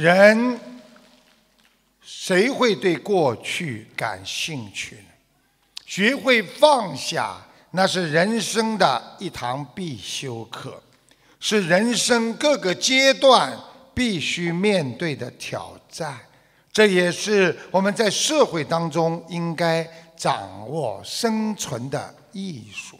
人谁会对过去感兴趣呢？学会放下，那是人生的一堂必修课，是人生各个阶段必须面对的挑战。这也是我们在社会当中应该掌握生存的艺术。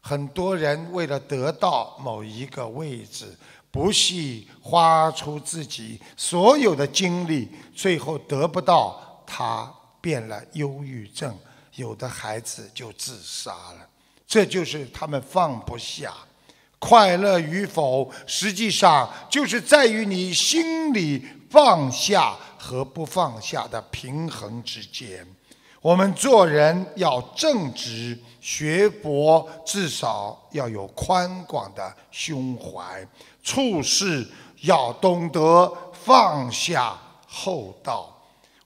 很多人为了得到某一个位置，不惜花出自己所有的精力，最后得不到，他变了忧郁症。有的孩子就自杀了，这就是他们放不下。快乐与否，实际上就是在于你心里放下和不放下的平衡之间。我们做人要正直，学博至少要有宽广的胸怀，处事要懂得放下厚道。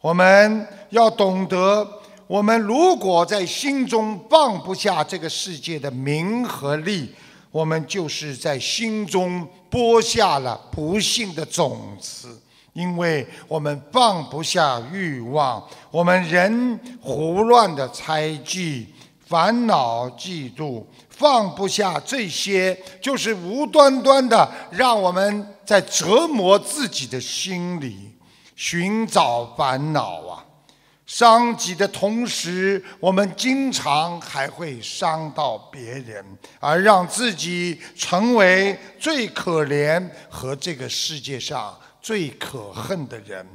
我们要懂得。我们如果在心中放不下这个世界的名和利，我们就是在心中播下了不幸的种子。因为我们放不下欲望，我们人胡乱的猜忌、烦恼、嫉妒，放不下这些，就是无端端的让我们在折磨自己的心里，寻找烦恼啊。伤己的同时，我们经常还会伤到别人，而让自己成为最可怜和这个世界上最可恨的人。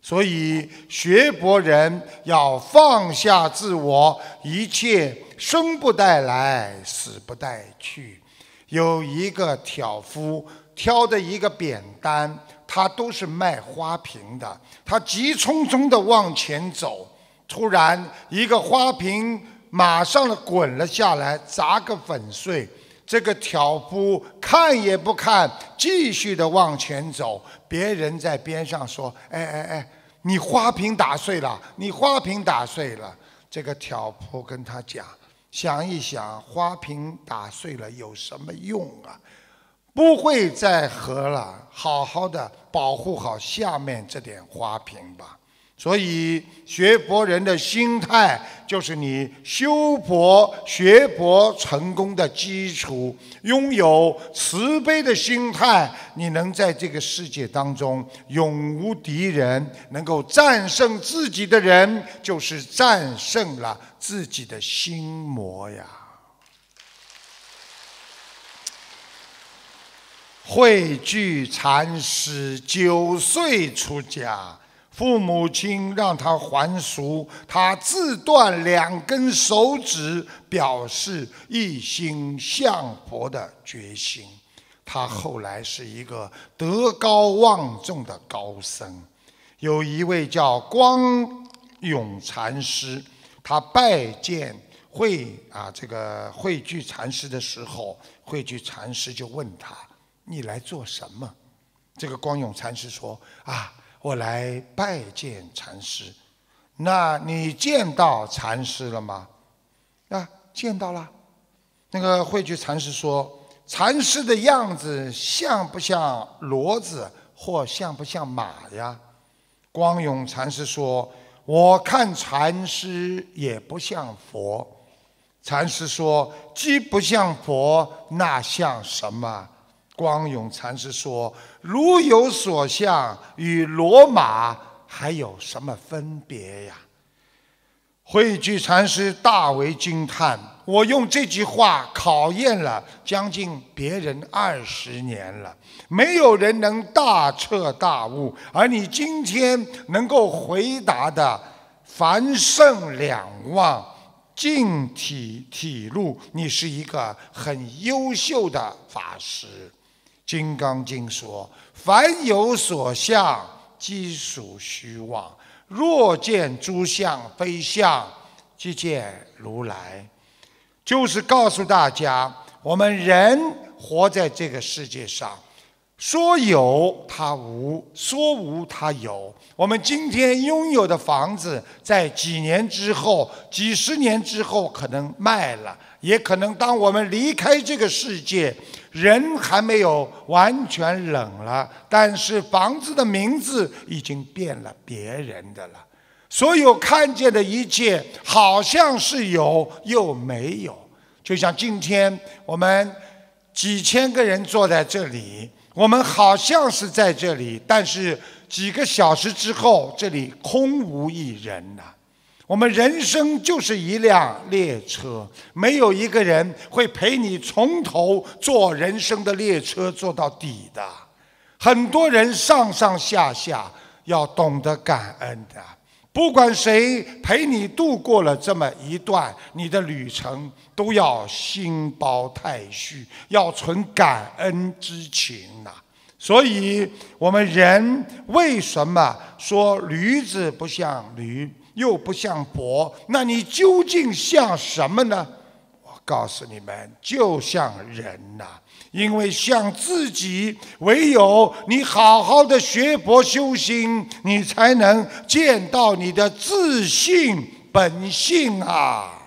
所以，学博人要放下自我，一切生不带来，死不带去。有一个挑夫挑的一个扁担。他都是卖花瓶的，他急匆匆地往前走，突然一个花瓶马上的滚了下来，砸个粉碎。这个挑夫看也不看，继续的往前走。别人在边上说：“哎哎哎，你花瓶打碎了，你花瓶打碎了。”这个挑夫跟他讲：“想一想，花瓶打碎了有什么用啊？”不会再喝了，好好的保护好下面这点花瓶吧。所以学佛人的心态，就是你修佛学佛成功的基础。拥有慈悲的心态，你能在这个世界当中永无敌人，能够战胜自己的人，就是战胜了自己的心魔呀。慧聚禅师九岁出家，父母亲让他还俗，他自断两根手指，表示一心向佛的决心。他后来是一个德高望重的高僧。有一位叫光永禅师，他拜见慧啊这个慧聚禅师的时候，慧聚禅师就问他。你来做什么？这个光永禅师说：“啊，我来拜见禅师。那你见到禅师了吗？啊，见到了。那个慧觉禅师说：禅师的样子像不像骡子，或像不像马呀？光永禅师说：我看禅师也不像佛。禅师说：既不像佛，那像什么？”光永禅师说：“如有所向，与罗马还有什么分别呀？”慧聚禅师大为惊叹。我用这句话考验了将近别人二十年了，没有人能大彻大悟，而你今天能够回答的凡圣两忘，净体体露，你是一个很优秀的法师。《金刚经》说：“凡有所相，即属虚妄；若见诸相非相，即见如来。”就是告诉大家，我们人活在这个世界上，说有它无，说无它有。我们今天拥有的房子，在几年之后、几十年之后可能卖了，也可能当我们离开这个世界，人还没有完全冷了，但是房子的名字已经变了，别人的了。所有看见的一切，好像是有又没有。就像今天我们几千个人坐在这里。我们好像是在这里，但是几个小时之后，这里空无一人呐。我们人生就是一辆列车，没有一个人会陪你从头坐人生的列车坐到底的。很多人上上下下要懂得感恩的。不管谁陪你度过了这么一段你的旅程，都要心包太虚，要存感恩之情呐。所以，我们人为什么说驴子不像驴，又不像佛？那你究竟像什么呢？我告诉你们，就像人呐。因为像自己，唯有你好好的学佛修心，你才能见到你的自信本性啊。